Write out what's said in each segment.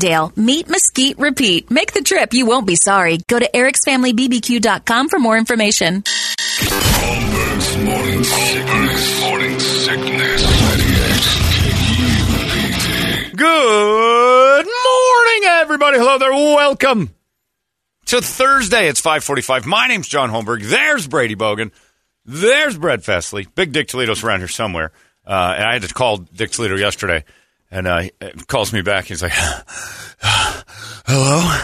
Meet Mesquite Repeat. Make the trip. You won't be sorry. Go to ericsfamilybbq.com for more information. Holmberg's morning sickness. Morning sickness. Good morning, everybody. Hello there. Welcome to Thursday. It's 545. My name's John Holmberg. There's Brady Bogan. There's Brett Festley. Big Dick Toledo's around here somewhere. Uh, and I had to call Dick Toledo yesterday. And uh, he calls me back. He's like, hello?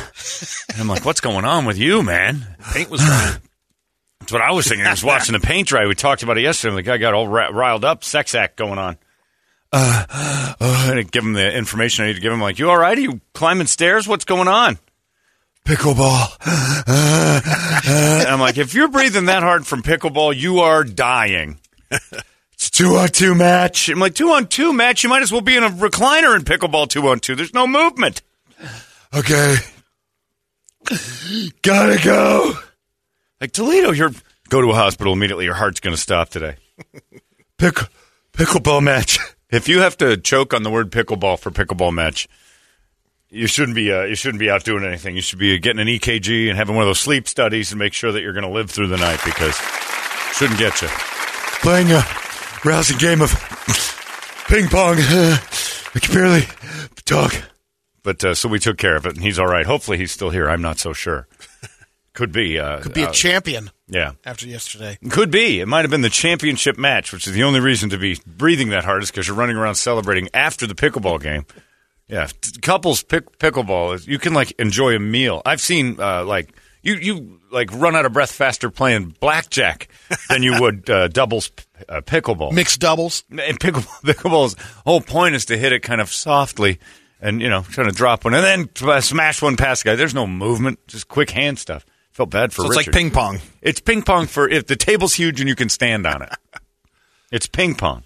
And I'm like, what's going on with you, man? Paint was. That's what I was thinking. I was watching the paint dry. We talked about it yesterday. The guy got all ri- riled up. Sex act going on. Uh, uh, and give him the information I need to give him. Like, you all right? Are you climbing stairs? What's going on? Pickleball. and I'm like, if you're breathing that hard from pickleball, you are dying. Two on two match. I'm like, two on two match? You might as well be in a recliner in pickleball two on two. There's no movement. Okay. Gotta go. Like, Toledo, you're. Go to a hospital immediately. Your heart's going to stop today. Pick, pickleball match. If you have to choke on the word pickleball for pickleball match, you shouldn't be. Uh, you shouldn't be out doing anything. You should be getting an EKG and having one of those sleep studies and make sure that you're going to live through the night because shouldn't get you. Playing a rousing game of ping pong. I can barely talk. But uh, so we took care of it, and he's all right. Hopefully, he's still here. I'm not so sure. Could be. Uh, Could be a uh, champion Yeah. after yesterday. Could be. It might have been the championship match, which is the only reason to be breathing that hard is because you're running around celebrating after the pickleball game. Yeah, t- couples pick, pickleball. is- You can like enjoy a meal. I've seen uh, like you you like run out of breath faster playing blackjack than you would uh, doubles uh, pickleball. Mixed doubles. And pickleball, pickleball's whole point is to hit it kind of softly and you know trying to drop one and then uh, smash one past the guy. There's no movement, just quick hand stuff. Felt bad for So it's like ping pong. It's ping pong for if the table's huge and you can stand on it. it's ping pong.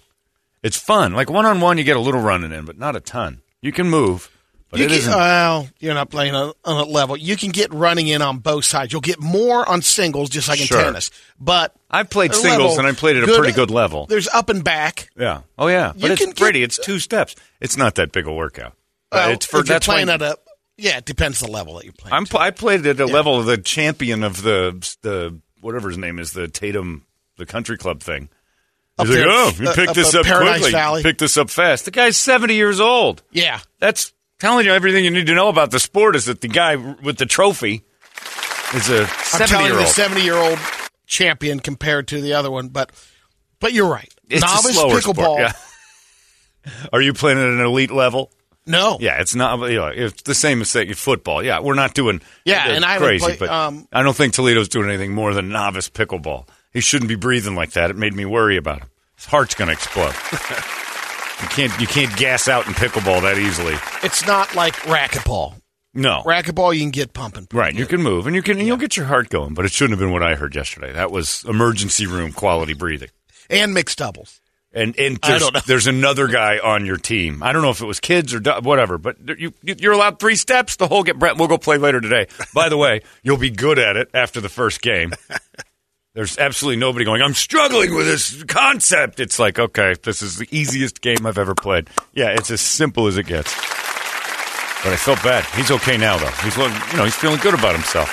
It's fun. Like one on one, you get a little running in, but not a ton. You can move, but You it can, well, you're not playing on, on a level. You can get running in on both sides. You'll get more on singles, just like in Sure. tennis. But I've played singles level, and I played at a pretty good level. There's up and back. yeah. Oh yeah. But You it's can get- pretty. It's two steps. It's not that big a workout. Well, it's for if you're that's playing at a. Yeah, it depends the level that you're playing. I'm, I played at a level of the champion of the the whatever his name is, the Tatum, the country club thing. Up He's like, there, oh, you uh, picked this up Paradise quickly. Valley. Picked this up fast. The guy's 70 years old. yeah, That's telling you everything you need to know about the sport is that the guy with the trophy is a I'm 70 telling year old. 70 year old champion compared to the other one. But but you're right. It's Novice pickleball. Yeah. Are you playing at an elite level? No. Yeah, it's not. You know, it's the same as say football. Yeah, we're not doing. Yeah, and I crazy, played- but um, I don't think Toledo's doing anything more than novice pickleball. He shouldn't be breathing like that. It made me worry about him. His heart's going to explode. you can't you can't gas out in pickleball that easily. It's not like racquetball. No, Racquetball, you can get pumping. right? You can move and you can and you'll get your heart going, but it shouldn't have been what I heard yesterday. That was emergency room quality breathing. And mixed doubles. And and there's, there's another guy on your team. I don't know if it was kids or du- whatever, but you you- you're allowed three steps. The whole get Brett. We'll go play later today. By the way, you'll be good at it after the first game. There's absolutely nobody going. I'm struggling with this concept. It's like okay, this is the easiest game I've ever played. Yeah, it's as simple as it gets. But I felt bad. He's okay now, though. He's look- you know he's feeling good about himself.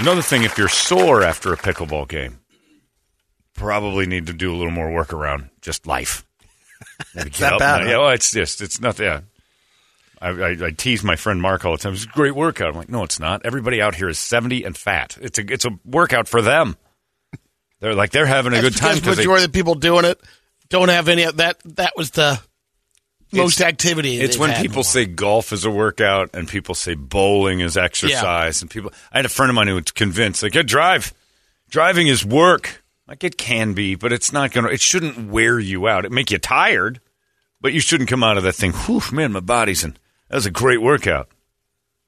Another thing, if you're sore after a pickleball game, probably need to do a little more work around just life. Get that bad, and- huh? Yeah, well, it's just it's not. Yeah, I, I, I tease my friend Mark all the time. It's a great workout. I'm like, no, it's not. Everybody out here is 70 and fat. It's a it's a workout for them. They're like they're having a That's good time because they- majority of the people doing it don't have any of that. That was the most activity. It's when people say golf is a workout and people say bowling is exercise and people I had a friend of mine who was convinced like yeah, drive. Driving is work. Like it can be but it's not gonna it shouldn't wear you out. It make you tired but you shouldn't come out of that thing whew man my body's in that was a great workout.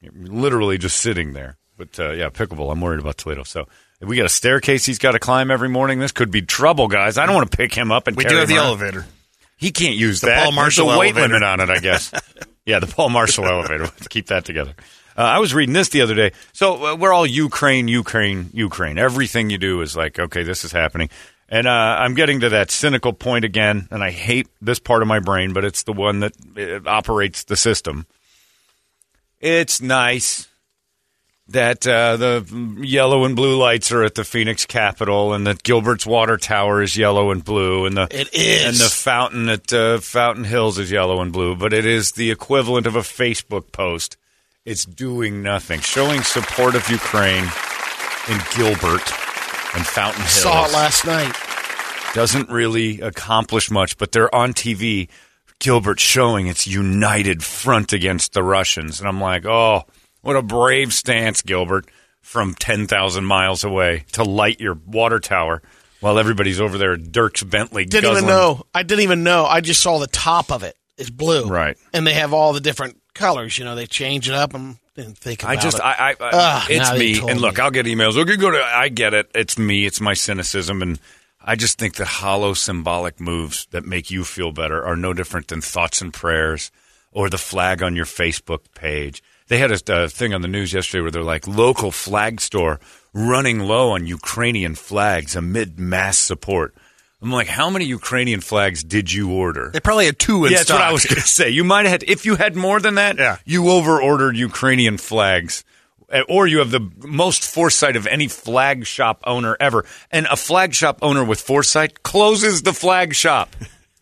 You're literally just sitting there. But uh, yeah pickleball I'm worried about Toledo. So we got a staircase he's got to climb every morning. This could be trouble guys. I don't want to pick him up and We do have the around. elevator. He can't use The that. Paul Marshall There's a weight elevator. limit on it, I guess. yeah, the Paul Marshall elevator. Let's keep that together. Uh, I was reading this the other day. So uh, we're all Ukraine, Ukraine, Ukraine. Everything you do is like, okay, this is happening. And uh, I'm getting to that cynical point again, and I hate this part of my brain, but it's the one that uh, operates the system. It's nice that uh, the yellow and blue lights are at the Phoenix Capitol, and that Gilbert's water tower is yellow and blue, and the It is. and the fountain at uh, Fountain Hills is yellow and blue. But it is the equivalent of a Facebook post. It's doing nothing, showing support of Ukraine in Gilbert and Fountain Hills saw it last night. doesn't really accomplish much, but they're on TV. Gilbert showing its united front against the Russians, and I'm like, oh, what a brave stance, Gilbert, from ten thousand miles away to light your water tower while everybody's over there at Dierks Bentley. Didn't even know. I didn't even know. I just saw the top of it. it is blue. Right. And they have all the different colors. You know, they change it up and didn't think about I just, it. I, I, I Ah, it's now that you me. And look, me. I'll get emails. Okay, go to. I get it. It's me. It's my cynicism, and I just think that hollow symbolic moves that make you feel better are no different than thoughts and prayers or the flag on your Facebook page. They had a, uh thing on the news yesterday where they're like local flag store running low on Ukrainian flags amid mass support. I'm like, how many Ukrainian flags did you order? They probably had two in yeah, that's what I was going to say. You might have had, if you had more than that, Yeah. you over ordered Ukrainian flags. Uh, Or you have the most foresight of any flag shop owner ever. And a flag shop owner with foresight closes the flag shop.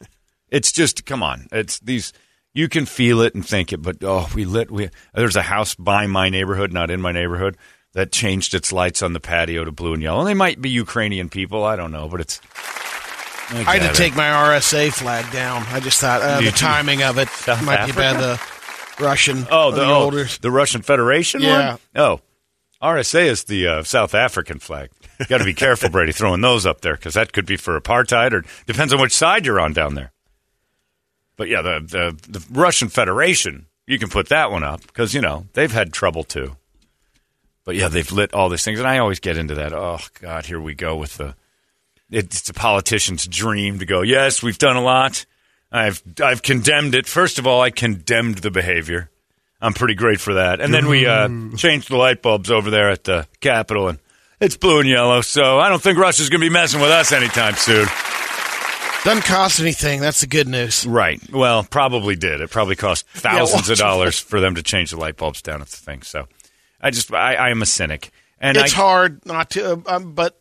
it's just, come on. It's these, you can feel it and think it, but oh, we lit, we, there's a house by my neighborhood, not in my neighborhood, that changed its lights on the patio to blue and yellow. And they might be Ukrainian people. I don't know, but it's, I had get to take my RSA flag down. I just thought uh, the you? timing of it South might be Africa? bad. The Russian. Oh, the, the oh, older. the Russian Federation Yeah. one? Oh, RSA is the uh, South African flag. Got to be careful, Brady, throwing those up there because that could be for apartheid or depends on which side you're on down there. But yeah, the, the, the Russian Federation, you can put that one up because, you know, they've had trouble too. But yeah, they've lit all these things. And I always get into that. Oh, God, here we go with the. It's a politician's dream to go, yes, we've done a lot. I've, I've condemned it. First of all, I condemned the behavior. I'm pretty great for that. And then we uh, changed the light bulbs over there at the Capitol, and it's blue and yellow. So I don't think Russia's going to be messing with us anytime soon. Doesn't cost anything. That's the good news. Right. Well, probably did. It probably cost thousands watch of dollars for them to change the light bulbs down at the thing. So I just, I, I am a cynic. And It's I, hard not to, uh, um, but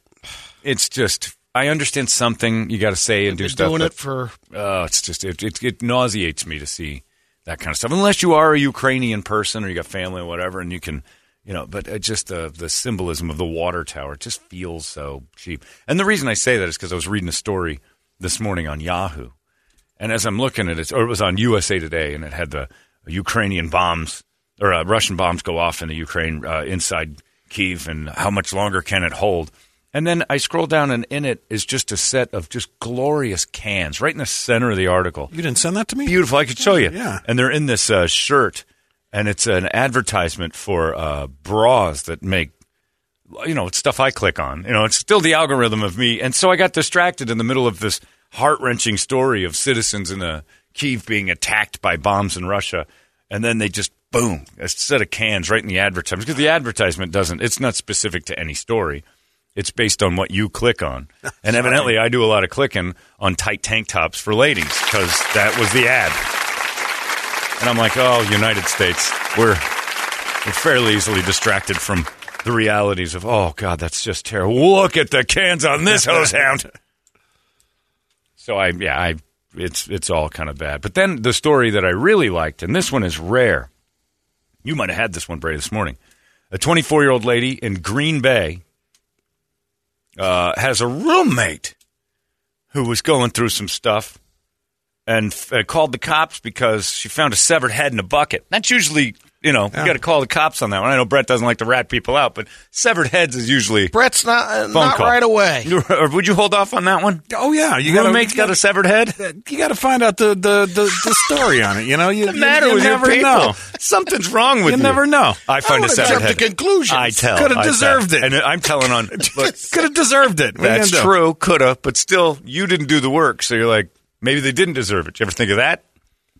it's just, I understand something you got to say and do stuff. doing it for Oh, it's just it, it it nauseates me to see that kind of stuff. Unless you are a Ukrainian person or you got family or whatever, and you can, you know. But just the the symbolism of the water tower just feels so cheap. And the reason I say that is because I was reading a story this morning on Yahoo, and as I'm looking at it, or it was on USA Today, and it had the Ukrainian bombs or uh, Russian bombs go off in the Ukraine uh, inside Kiev, and how much longer can it hold? And then I scroll down, and in it is just a set of just glorious cans right in the center of the article. You didn't send that to me? Beautiful. I could show you. Yeah. And they're in this uh, shirt, and it's an advertisement for uh, bras that make, you know, it's stuff I click on. You know, it's still the algorithm of me. And so I got distracted in the middle of this heart wrenching story of citizens in uh, Kiev being attacked by bombs in Russia. And then they just, boom, a set of cans right in the advertisement. Because the advertisement doesn't, it's not specific to any story. It's based on what you click on. And evidently, I do a lot of clicking on tight tank tops for ladies because that was the ad. And I'm like, oh, United States, we're we're fairly easily distracted from the realities of, oh God, that's just terrible. Look at the cans on this hose hound. So I, yeah, I, it's it's all kind of bad. But then the story that I really liked, and this one is rare. You might have had this one, Bray, this morning. A 24 year old lady in Green Bay uh, has a roommate who was going through some stuff and f- uh, called the cops because she found a severed head in a bucket. That's usually, you know, you got to call the cops on that one. I know Brett doesn't like to rat people out, but severed heads is usually. Brett's not uh, Phone not call. right away. Or would you hold off on that one? Oh yeah, you got roommate's got a severed head. You got to find out the, the, the, the story on it. You know, you, the matter you with your never people? know. Something's wrong with You you. never know. I find a severed head. to conclusions. I tell. Coulda I tell. deserved it. And I'm telling on. Could have deserved it. What that's true. Coulda, but still, you didn't do the work. So you're like, maybe they didn't deserve it. You ever think of that?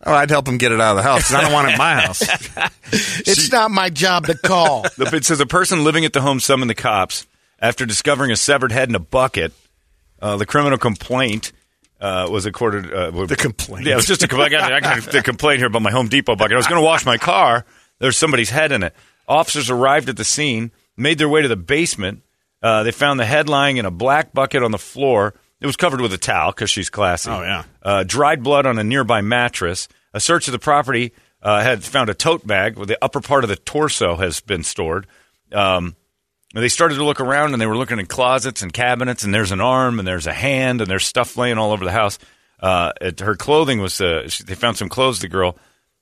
Oh, I'd help him get it out of the house 'cause I don't want it in my house. It's not my job to call. The- It says a person living at the home summoned the cops after discovering a severed head in a bucket. Uh, the criminal complaint uh, was accorded. Uh, The complaint. Yeah, it was just a complaint. I got, I got the complaint here about my Home Depot bucket. I was going to wash my car. There's somebody's head in it. Officers arrived at the scene, made their way to the basement. Uh, they found the head lying in a black bucket on the floor. It was covered with a towel because she's classy. Oh, yeah. Uh, dried blood on a nearby mattress. A search of the property uh, had found a tote bag where the upper part of the torso has been stored. Um, and they started to look around and they were looking in closets and cabinets and there's an arm and there's a hand and there's stuff laying all over the house. Uh, it, her clothing was, uh, she, they found some clothes, the girl.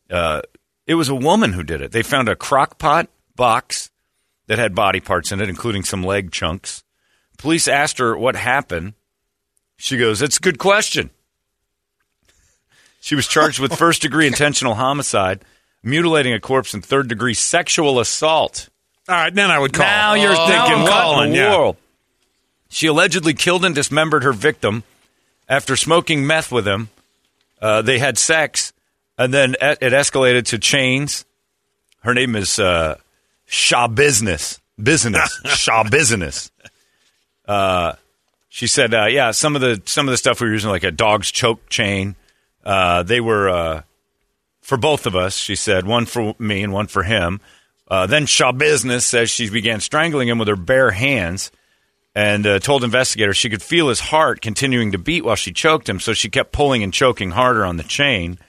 Uh, it was a woman who did it. They found a crock pot box that had body parts in it, including some leg chunks. Police asked her what happened. She goes, That's a good question. She was charged with first degree intentional homicide, mutilating a corpse, and third degree sexual assault. All right, then I would call. Now you're Now thinking, I'm calling, yeah. world? She allegedly killed and dismembered her victim after smoking meth with him. Uh, they had sex, and then it it escalated to chains. Her name is uh, Schabusiness. Business. Schabusiness. Uh, she said, uh, "Yeah, some of the some of the stuff we were using, like a dog's choke chain, uh, they were uh, for both of us." She said, "One for me and one for him." Uh, then Schabusiness says she began strangling him with her bare hands, and uh, told investigators she could feel his heart continuing to beat while she choked him, so she kept pulling and choking harder on the chain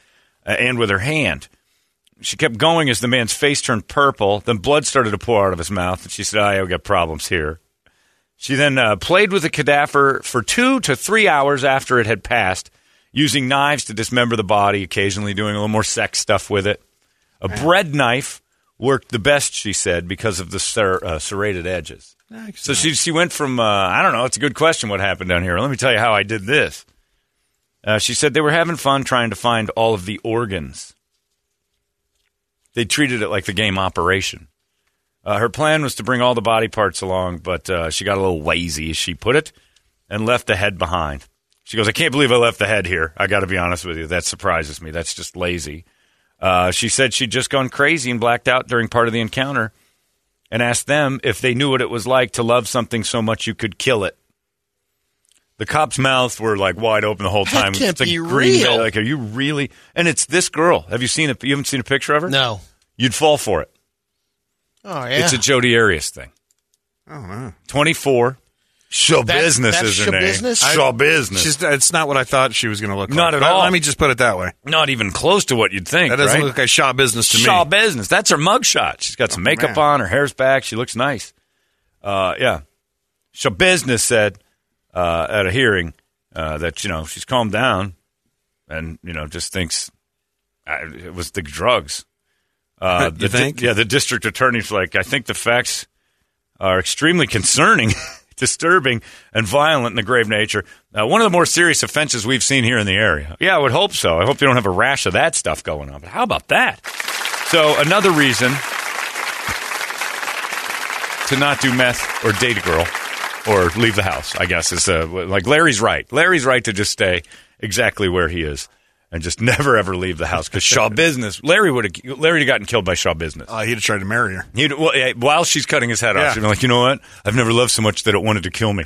uh, and with her hand. She kept going as the man's face turned purple. Then blood started to pour out of his mouth, and she said, "I got problems here." She then uh, played with the cadaver for two to three hours after it had passed, using knives to dismember the body, occasionally doing a little more sex stuff with it. A bread knife worked the best, she said, because of the ser- uh, serrated edges. So she she went from uh, I don't know. It's a good question. What happened down here? Let me tell you how I did this. Uh, she said they were having fun trying to find all of the organs. They treated it like the game Operation. Uh, her plan was to bring all the body parts along, but uh, she got a little lazy, as she put it, and left the head behind. She goes, "I can't believe I left the head here. I got to be honest with you. That surprises me. That's just lazy." Uh, she said she'd just gone crazy and blacked out during part of the encounter, and asked them if they knew what it was like to love something so much you could kill it. The cops' mouths were like wide open the whole time. That can't It's like be Green Bay. real. Like, are you really? And it's this girl. Have you seen it? You haven't seen a picture of her? No. You'd fall for it. Oh yeah. It's a Jodi Arias thing. Oh, no. 24. Show That- business that's is her show name. business? Show business. She's, it's not what I thought she was going to look like. Not at Let- all. Let me just put it that way. Not even close to what you'd think. That doesn't right? look like Shaw business to me. Shaw me. business. That's her mugshot. She's got some Oh, makeup man. on. Her hair's back. She looks nice. Uh, yeah. Shaw business said uh, at a hearing uh, that you know she's calmed down and you know just thinks uh, it was the drugs. Uh, You the di- yeah, the district attorney's like, I think the facts are extremely concerning, disturbing, and violent in the grave nature. Uh, one of the more serious offenses we've seen here in the area. Yeah, I would hope so. I hope you don't have a rash of that stuff going on. But how about that? So another reason to not do meth or date a girl or leave the house, I guess, is uh, like Larry's right. Larry's right to just stay exactly where he is and just never ever leave the house because Schabusiness. Larry would have Larry have gotten killed by Schabusiness. Uh, he'd have tried to marry her. He'd, well, yeah, while she's cutting his head off, Yeah. she'd be like, you know what? I've never loved so much that it wanted to kill me.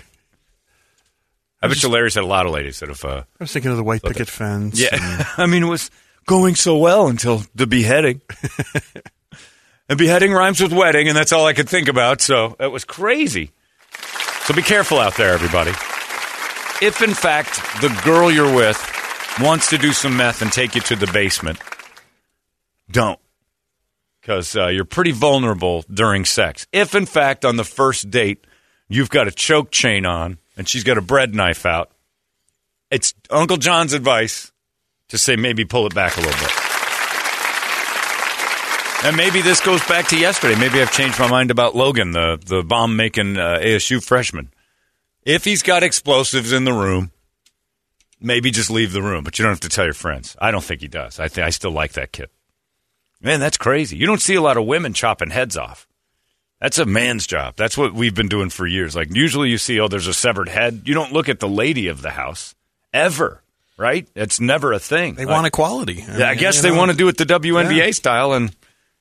I bet you Larry's had a lot of ladies that have. Uh, I was thinking of the white picket fence. yeah, and- I mean, it was going so well until the beheading. and beheading rhymes with wedding, and that's all I could think about. So it was crazy. So be careful out there, everybody. If in fact the girl you're with wants to do some meth and take you to the basement, don't. Because uh, you're pretty vulnerable during sex. If in fact on the first date you've got a choke chain on and she's got a bread knife out, it's Uncle John's advice to say maybe pull it back a little bit. And maybe this goes back to yesterday. Maybe I've changed my mind about Logan, the, the bomb making uh, ASU freshman. If he's got explosives in the room, maybe just leave the room, but you don't have to tell your friends. I don't think he does. I, th- I still like that kid. Man, that's crazy. You don't see a lot of women chopping heads off. That's a man's job. That's what we've been doing for years. Like, usually you see, oh, there's a severed head. You don't look at the lady of the house ever, right? It's never a thing. They want equality. Yeah, I guess they want to do it the WNBA style, and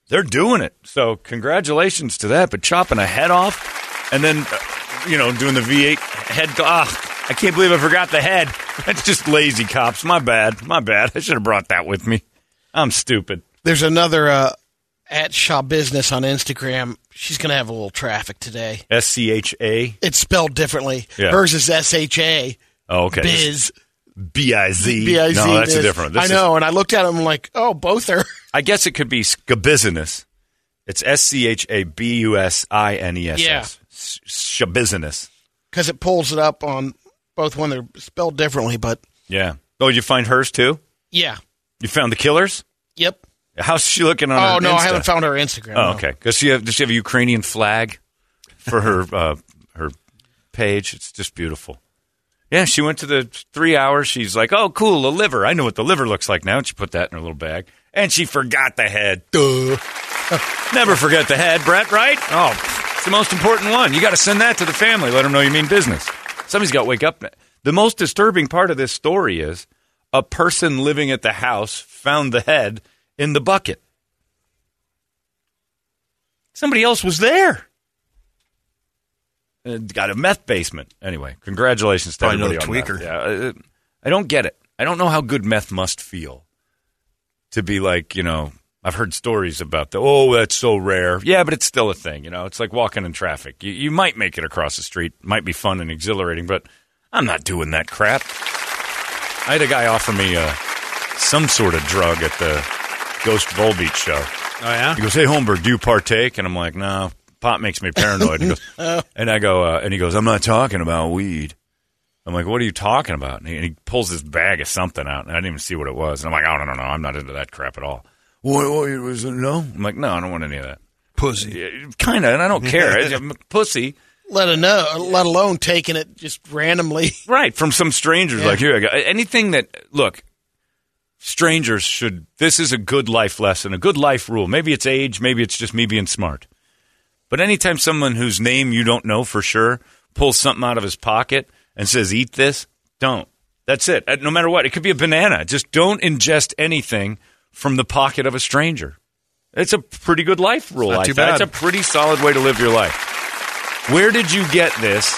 they're doing it. So congratulations to that. But chopping a head off and then, uh, you know, doing the V8 head. Ah, I can't believe I forgot the head. That's just lazy cops. My bad. My bad. I should have brought that with me. I'm stupid. There's another uh, at Shaw Business on Instagram. She's going to have a little traffic today. S C H A. It's spelled differently. Yeah. Hers is S H A. Oh, okay. Biz. B I Z. B I Z. No, that's a biz. different. This I is- know, and I looked at them like, oh, both are. I guess it could be scabusiness. It's S C H A B U S I N E S Yeah. S. Shabusiness. because it pulls it up on both when they're spelled differently. But Yeah. Oh, did you find hers too? yeah, You found the killers? yep. How's she looking on Oh her no, Insta? I haven't found her Instagram. Oh, no. okay. Does she have? Does she have a Ukrainian flag for her uh, her page? It's just beautiful. Yeah, she went to the three hours. She's like, "Oh, cool, a liver. I know what the liver looks like now." And she put that in her little bag, and she forgot the head. Duh. Never forget the head, Brett. Right? Oh, it's the most important one. You got to send that to the family. Let them know you mean business. Somebody's got to wake up. The most disturbing part of this story is a person living at the house found the head in the bucket. Somebody else was there. Uh, got a meth basement. Anyway, congratulations to Probably everybody on another meth. tweaker. Yeah, uh, I don't get it. I don't know how good meth must feel to be like, you know, I've heard stories about the, oh, that's so rare. Yeah, but it's still a thing. You know, it's like walking in traffic. You, you might make it across the street, might be fun and exhilarating, but I'm not doing that crap. I had a guy offer me uh, some sort of drug at the Ghost Volbeat show. Oh yeah. He goes, "Hey, Holmberg, do you partake?" And I'm like, "No, pot makes me paranoid." He goes, and I go, uh, and he goes, "I'm not talking about weed." I'm like, "What are you talking about?" And he, and he pulls this bag of something out, and I didn't even see what it was. And I'm like, "Oh no, no, no, I'm not into that crap at all." What, what was it? No, I'm like, "No, I don't want any of that." Pussy. Kind of, and I don't care. Pussy, Let a know, let alone taking it just randomly. right? From some strangers, Yeah. like here, I go. Anything that look. Strangers should. This is a good life lesson, a good life rule. Maybe it's age, maybe it's just me being smart. But anytime someone whose name you don't know for sure pulls something out of his pocket and says, eat this, don't. That's it. Uh, No matter what. It could be a banana. Just don't ingest anything from the pocket of a stranger. It's a pretty good life rule. not too think. bad. That's a pretty solid way to live your life. Where did you get this?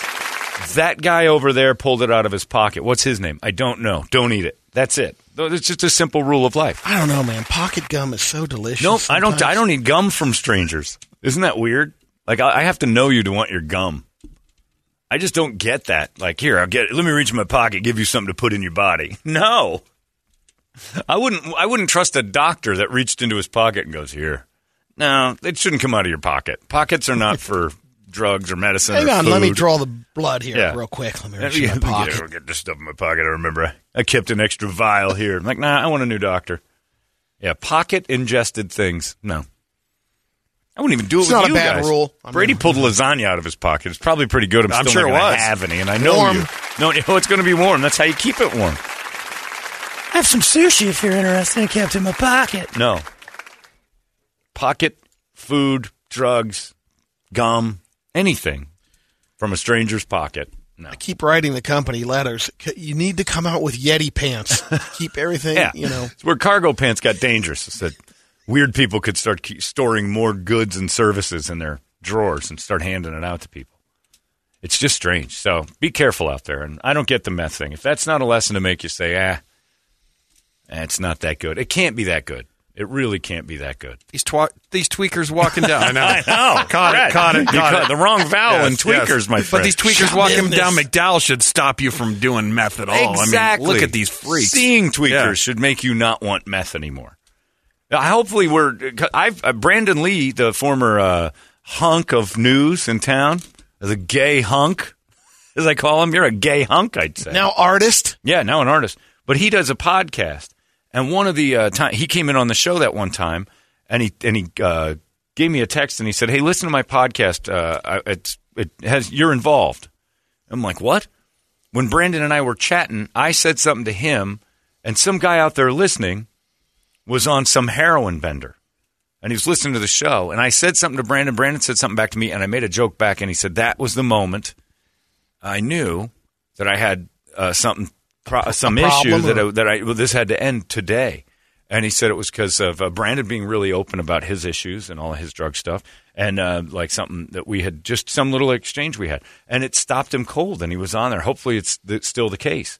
That guy over there pulled it out of his pocket. What's his name? I don't know. Don't eat it. That's it. It's just a simple rule of life. I don't know, man. Pocket gum is so delicious. Nope, I don't. I don't eat gum from strangers. Isn't that weird? Like I, I have to know you to want your gum. I just don't get that. Like here, I'll get. Let me reach in my pocket, give you something to put in your body. No, I wouldn't. I wouldn't trust a doctor that reached into his pocket and goes here. No, it shouldn't come out of your pocket. Pockets are not for drugs or medicine. Hang or on, let me draw the blood here Yeah. real quick. Let me Yeah, in my pocket. I'll get this stuff in my pocket. I remember I, I kept an extra vial here. I'm like, nah, I want a new doctor. Yeah, pocket ingested things. No. I wouldn't even do it It's with not a bad guys. rule. I Brady pulled mm-hmm. lasagna out of his pocket. It's probably pretty good. I'm, I'm still sure not it was. have any, and I know Warm. you. No, no, it's going to be warm. That's how you keep it warm. I Have some sushi if you're interested. I kept it in my pocket. No. Pocket food, drugs, gum, anything from a stranger's pocket. No. I keep writing the company letters. You need to come out with Yeti pants. keep everything, Yeah, you know. it's where cargo pants got dangerous. It's that weird people could start keep storing more goods and services in their drawers and start handing it out to people. It's just strange. So be careful out there. And I don't get the meth thing. If that's not a lesson to make you say, ah, It's not that good. It can't be that good. It really can't be that good. These twa- these tweakers walking down. I know. I know. Caught it, caught it, caught caught it. the wrong vowel in tweakers, yes. my friend. But these tweakers walking Business. down McDowell should stop you from doing meth at all. Exactly. I mean, look at these freaks. Seeing tweakers Yeah. should make you not want meth anymore. Uh, hopefully, we're. I've uh, Brandon Lee, the former uh, hunk of news in town, the gay hunk, as I call him. You're a gay hunk, I'd say. Now, artist. Yeah, now an artist. But he does a podcast, and one of the uh, time he came in on the show that one time, and he and he uh, gave me a text, and he said, "Hey, listen to my podcast. Uh, it's it has you're involved." I'm like, "What?" When Brandon and I were chatting, I said something to him, and some guy out there listening was on some heroin bender. And he was listening to the show, and I said something to Brandon. Brandon said something back to me, and I made a joke back, and he said that was the moment I knew that I had uh, something, pro- some issue that I, that I well, this had to end today. And he said it was because of uh, Brandon being really open about his issues and all of his drug stuff, and uh, like something that we had just some little exchange we had, and it stopped him cold, and he was on there. Hopefully, it's, it's still the case.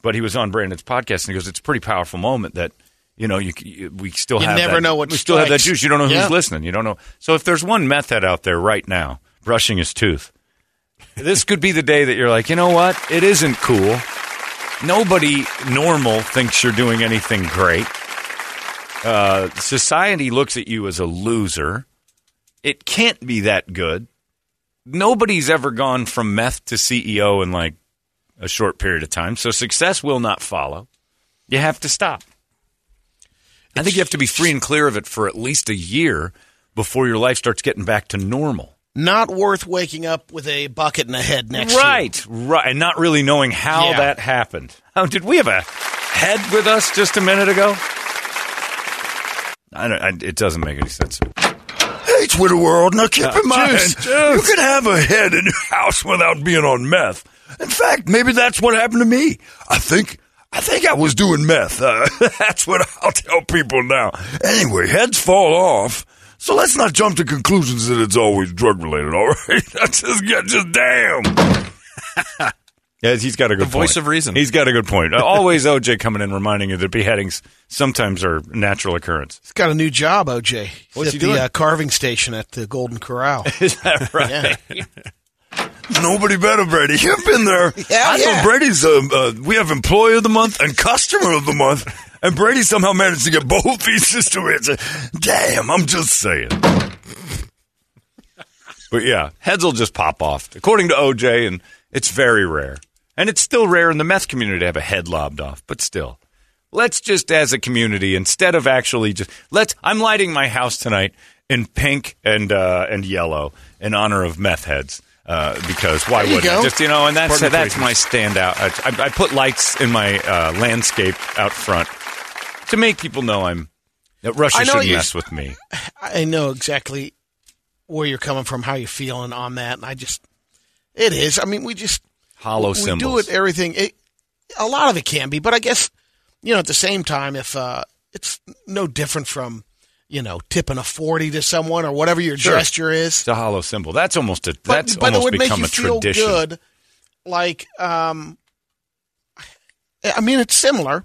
But he was on Brandon's podcast, and he goes, "It's a pretty powerful moment that." You know, you, you we still You have never that, know what we still have that juice. You don't know Yeah. who's listening. You don't know. So if there's one meth head out there right now brushing his tooth, this could be the day that you're like, you know what? It isn't cool. Nobody normal thinks you're doing anything great. Uh, society looks at you as a loser. It can't be that good. Nobody's ever gone from meth to CEO in like a short period of time, so success will not follow. You have to stop. I think you have to be free and clear of it for at least a year before your life starts getting back to normal. Not worth waking up with a bucket in the head next year. Right, right, and not really knowing how Yeah. that happened. Oh, did we have a head with us just a minute ago? I don't. I, it doesn't make any sense. Hey, Twitter world. Now keep in mind, juice, you can have a head in your house without being on meth. In fact, maybe that's what happened to me. I think, I think I was doing meth. Uh, that's what I'll tell people now. Anyway, heads fall off. So let's not jump to conclusions that it's always drug related. All right, that's just get just damn. Yeah, he's got a good The voice point. of reason. He's got a good point. Uh, Always OJ coming in reminding you that beheadings sometimes are natural occurrence. He's got a new job, OJ. He's What's at he the doing? Uh, carving station at the Golden Corral. Is that right? Yeah. Nobody better, Brady. You've been there. Yeah, I know yeah. Brady's. Uh, uh, we have employee of the month and customer of the month, and Brady somehow managed to get both these situations. Damn, I'm just saying. But yeah, heads will just pop off, according to OJ, and it's very rare. And it's still rare in the meth community to have a head lobbed off, but still. Let's just, as a community, instead of actually just let's. I'm lighting my house tonight in pink and uh, and yellow in honor of meth heads. Uh, because why wouldn't I? Just you know, and that's Important that's my standout. I, I, I put lights in my uh, landscape out front to make people know I'm that Russia shouldn't mess with me. I know exactly where you're coming from, how you're feeling on that, and I just, it is. I mean, we just Hollow we symbols. do it everything. It, a lot of it can be, but I guess you know at the same time, if uh, it's no different from you know tipping a forty to someone or whatever your Sure. gesture is. It's a hollow symbol. That's almost a But, that's but it almost would make you a feel tradition. good. Like, um, I mean, it's similar,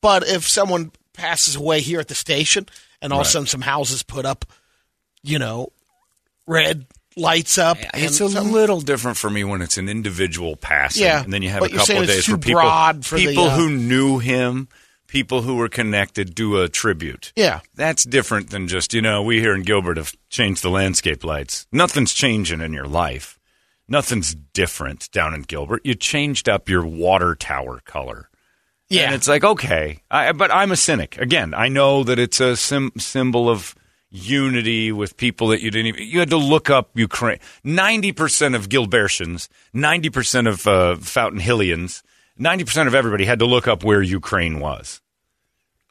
but if someone passes away here at the station and all of a sudden some houses put up, you know, red lights up, It's a little different for me when it's an individual passing, Yeah, and then you have a couple of days for people for the, people uh, who knew him, people who were connected, do a tribute. yeah. That's different than just you know we here in Gilbert have changed the landscape lights. Nothing's changing in your life. Nothing's different down in Gilbert. You changed up your water tower color. Yeah, And it's like, okay, I, but I'm a cynic. Again, I know that it's a sim- symbol of unity with people that you didn't even, you had to look up Ukraine. 90% of Gilbertians, 90% of uh, Fountain Hillians, 90% of everybody had to look up where Ukraine was.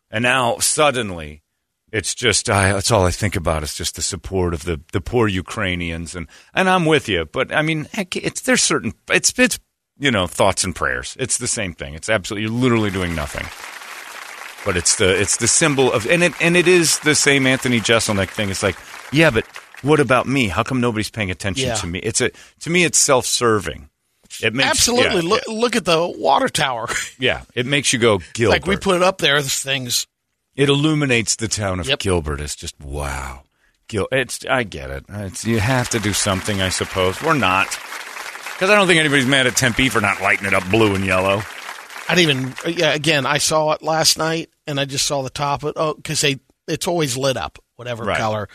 And now suddenly it's just, I, that's all I think about is just the support of the, the poor Ukrainians. And, and I'm with you. But I mean, heck, it's, there's certain, it's, it's, you know, thoughts and prayers. It's the same thing. It's absolutely, you're literally doing nothing. But it's the, it's the symbol of, and it, and it is the same Anthony Jeselnik thing. It's like, yeah, but what about me? How come nobody's paying attention Yeah. to me? It's a, to me, it's self-serving. It makes Absolutely. yeah, look, look at the water tower. Yeah, it makes you go Gilbert. like we put it up there. This thing's it illuminates the town of Yep. Gilbert. It's just wow. Gil, it's I get it. It's you have to do something, I suppose. We're not because I don't think anybody's mad at Tempe for not lighting it up blue and yellow. I didn't even. Yeah, again, I saw it last night, and I just saw the top of. Oh, because they it's always lit up, whatever Right. color.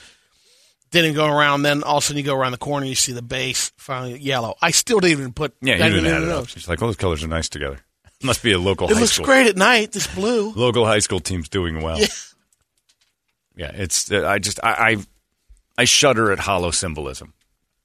Didn't go around. Then all of a sudden, you go around the corner, you see the base finally yellow. I still didn't even put. Yeah, you didn't add it up. She's like, oh, those colors are nice together. Must be a local It high looks school. great at night. This blue. Local high school team's doing well. Yeah. Yeah, it's uh, I just I, I I shudder at hollow symbolism.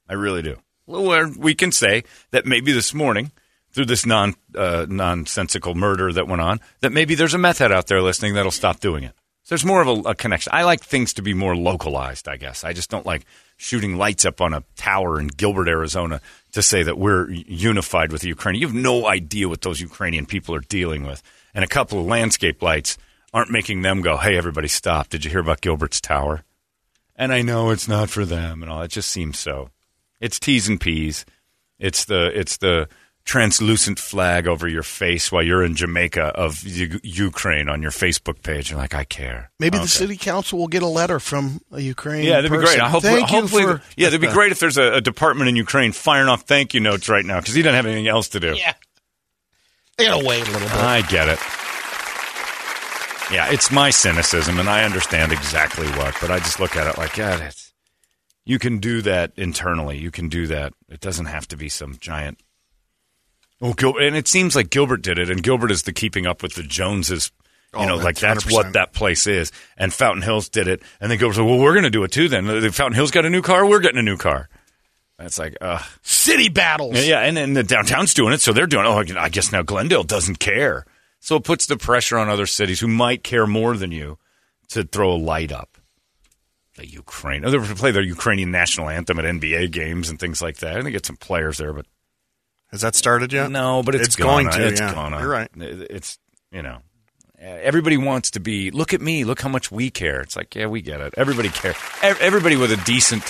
I really do. Well, we can say that maybe this morning, through this non uh, nonsensical murder that went on, that maybe there's a meth head out there listening that'll stop doing it. So there's more of a, a connection. I like things to be more localized. I guess I just don't like shooting lights up on a tower in Gilbert, Arizona, to say that we're unified with the Ukraine. You have no idea what those Ukrainian people are dealing with, and a couple of landscape lights aren't making them go, "Hey, everybody, stop! Did you hear about Gilbert's tower?" And I know it's not for them and all. It just seems so. It's T's and P's. It's the it's the translucent flag over your face while you're in Jamaica of U- Ukraine on your Facebook page. You're like, I care. Maybe Okay. the city council will get a letter from a Ukrainian. Yeah, that'd be person. great. I hope, Thank you hopefully, for. yeah, that'd be great if there's a, a department in Ukraine firing off thank you notes right now because he doesn't have anything else to do. Yeah. They gotta wait a little bit. I get it. Yeah, it's my cynicism, and I understand exactly what, but I just look at it like, God, it's, you can do that internally. You can do that. It doesn't have to be some giant. Oh, Gil- and it seems like Gilbert did it, and Gilbert is the keeping up with the Joneses. You Oh, know, like that's 100%. what that place is. And Fountain Hills did it, and then Gilbert said, "Well, we're going to do it too." Then The Fountain Hills got a new car. We're getting a new car. That's like, ugh. City battles. Yeah, yeah, and then the downtown's doing it, so they're doing. Oh, I guess now Glendale doesn't care, so it puts the pressure on other cities who might care more than you to throw a light up. The Ukraine, oh, they play their Ukrainian national anthem at NBA games and things like that. And they get some players there, but Has that started yet? no, but it's, It's going gonna. It's yeah. gonna. You're right. It's you know, everybody wants to be. Look at me. Look how much we care. It's like yeah, we get it. Everybody cares. Everybody with a decent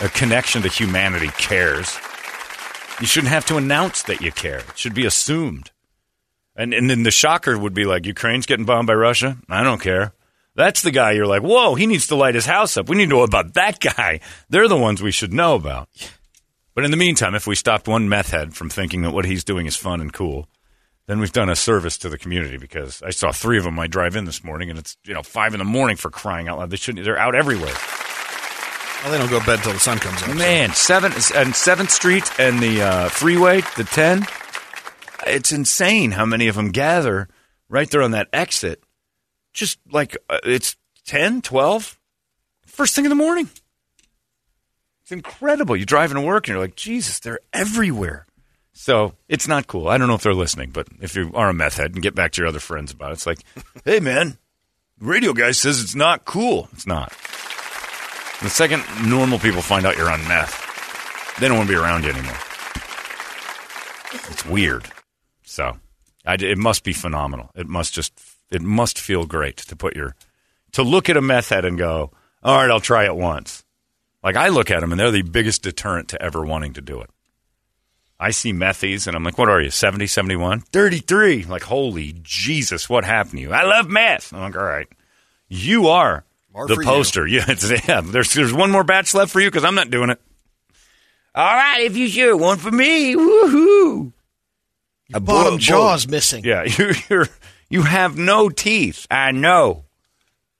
uh connection to humanity cares. You shouldn't have to announce that you care. It should be assumed. And and then the shocker would be like Ukraine's getting bombed by Russia. I don't care. That's the guy you're like, whoa, he needs to light his house up. We need to know about that guy. They're the ones we should know about. But in the meantime, if we stopped one meth head from thinking that what he's doing is fun and cool, then we've done a service to the community because I saw three of them. I drive in this morning and it's you know five in the morning for crying out loud. They shouldn't. They're out everywhere. Well, they don't go to bed till the sun comes up. Man, seventh and Seventh Street and the uh, freeway, the ten. It's insane how many of them gather right there on that exit. Just like uh, it's 10, 12, first thing in the morning. It's incredible. You drive into work and you're like, Jesus, they're everywhere. So it's not cool. I don't know if they're listening, but if you are a meth head and get back to your other friends about it, it's like, hey, man, radio guy says it's not cool. It's not. The second normal people find out you're on meth, they don't want to be around you anymore. It's weird. So, I, it must be phenomenal. It must just, it must feel great to put your, to look at a meth head and go, all right, I'll try it once. Like I look at them and they're the biggest deterrent to ever wanting to do it. I see methies and I'm like, what are you, 70, 71? 33. I'm like, holy Jesus, what happened to you? I love meth. I'm like, all right. You are More the for you. poster. Yeah, yeah, there's, there's one more batch left for you because I'm not doing it. All right, if you sure, one for me. Woohoo. A Bottom bull- jaw's missing. yeah, you, you're you have no teeth. I know.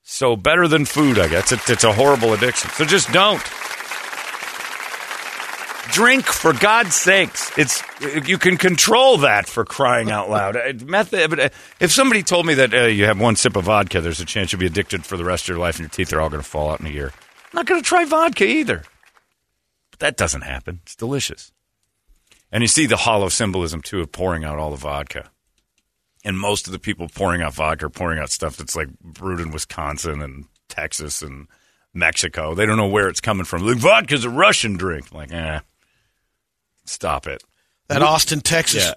So better than food, I guess. It's, it's a horrible addiction. So just don't drink for God's sakes. It's you can control that for crying out loud. Uh, Method, but uh, if somebody told me that uh, you have one sip of vodka, there's a chance you'll be addicted for the rest of your life, and your teeth are all going to fall out in a year. I'm not going to try vodka either. But that doesn't happen. It's delicious. And you see the hollow symbolism too of pouring out all the vodka. And most of the people pouring out vodka are pouring out stuff that's like brewed in Wisconsin and Texas and Mexico. They don't know where it's coming from. Like, vodka's a Russian drink. like, eh, stop it. That Austin, Texas. Yeah.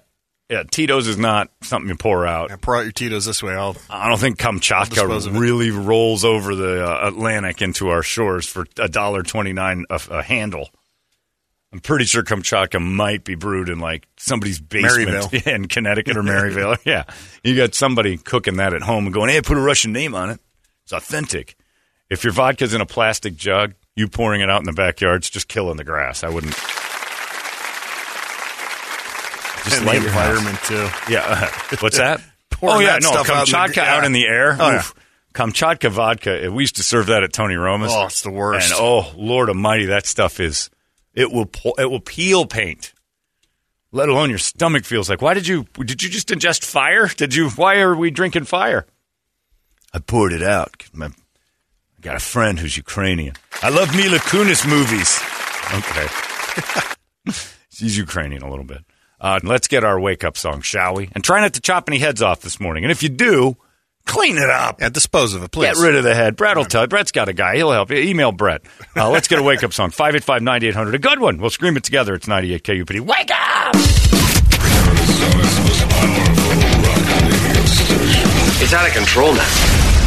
Yeah, Tito's is not something you pour out. Yeah, pour out your Tito's this way. I'll I don't think Kamchatka really rolls over the uh, Atlantic into our shores for a dollar twenty nine a handle. I'm pretty sure Kamchatka might be brewed in like somebody's basement Maryville. in Connecticut or Maryville. yeah. You got somebody cooking that at home and going, hey, put a Russian name on it. It's authentic. If your vodka's in a plastic jug, you pouring it out in the backyard's just killing the grass. I wouldn't. Just And light the environment too. Yeah. Uh-huh. What's that? Oh, yeah. that No, stuff out in the- Kamchatka out in the, air. Oh, yeah. Kamchatka vodka. We used to serve that at Tony Roma's. Oh, it's the worst. And oh, Lord Almighty, that stuff is. It will. pu- It will peel paint. Let alone your stomach feels like. Why did you? Did you just ingest fire? Did you? Why are we drinking fire? I poured it out. my- I got a friend who's Ukrainian. I love Mila Kunis movies. Okay. She's Ukrainian a little bit. Uh, let's get our wake up song, shall we? And try not to chop any heads off this morning. And if you do, clean it up. Yeah, dispose of it, please. Get rid of the head. Brett will tell you. Brett's got a guy. He'll help you. Email Brett. Uh, let's get a wake up song. 585 9800. A good one. We'll scream it together. It's 98 KUPD. Wake up! Arizona's most powerful rock radio station. It's out of control now.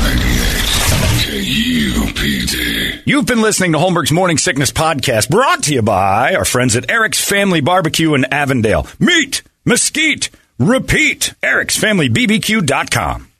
98 KUPD. You've been listening to Holmberg's Morning Sickness Podcast, brought to you by our friends at Eric's Family Barbecue in Avondale. Meat, mesquite, repeat. Eric'sFamilyBBQ.com.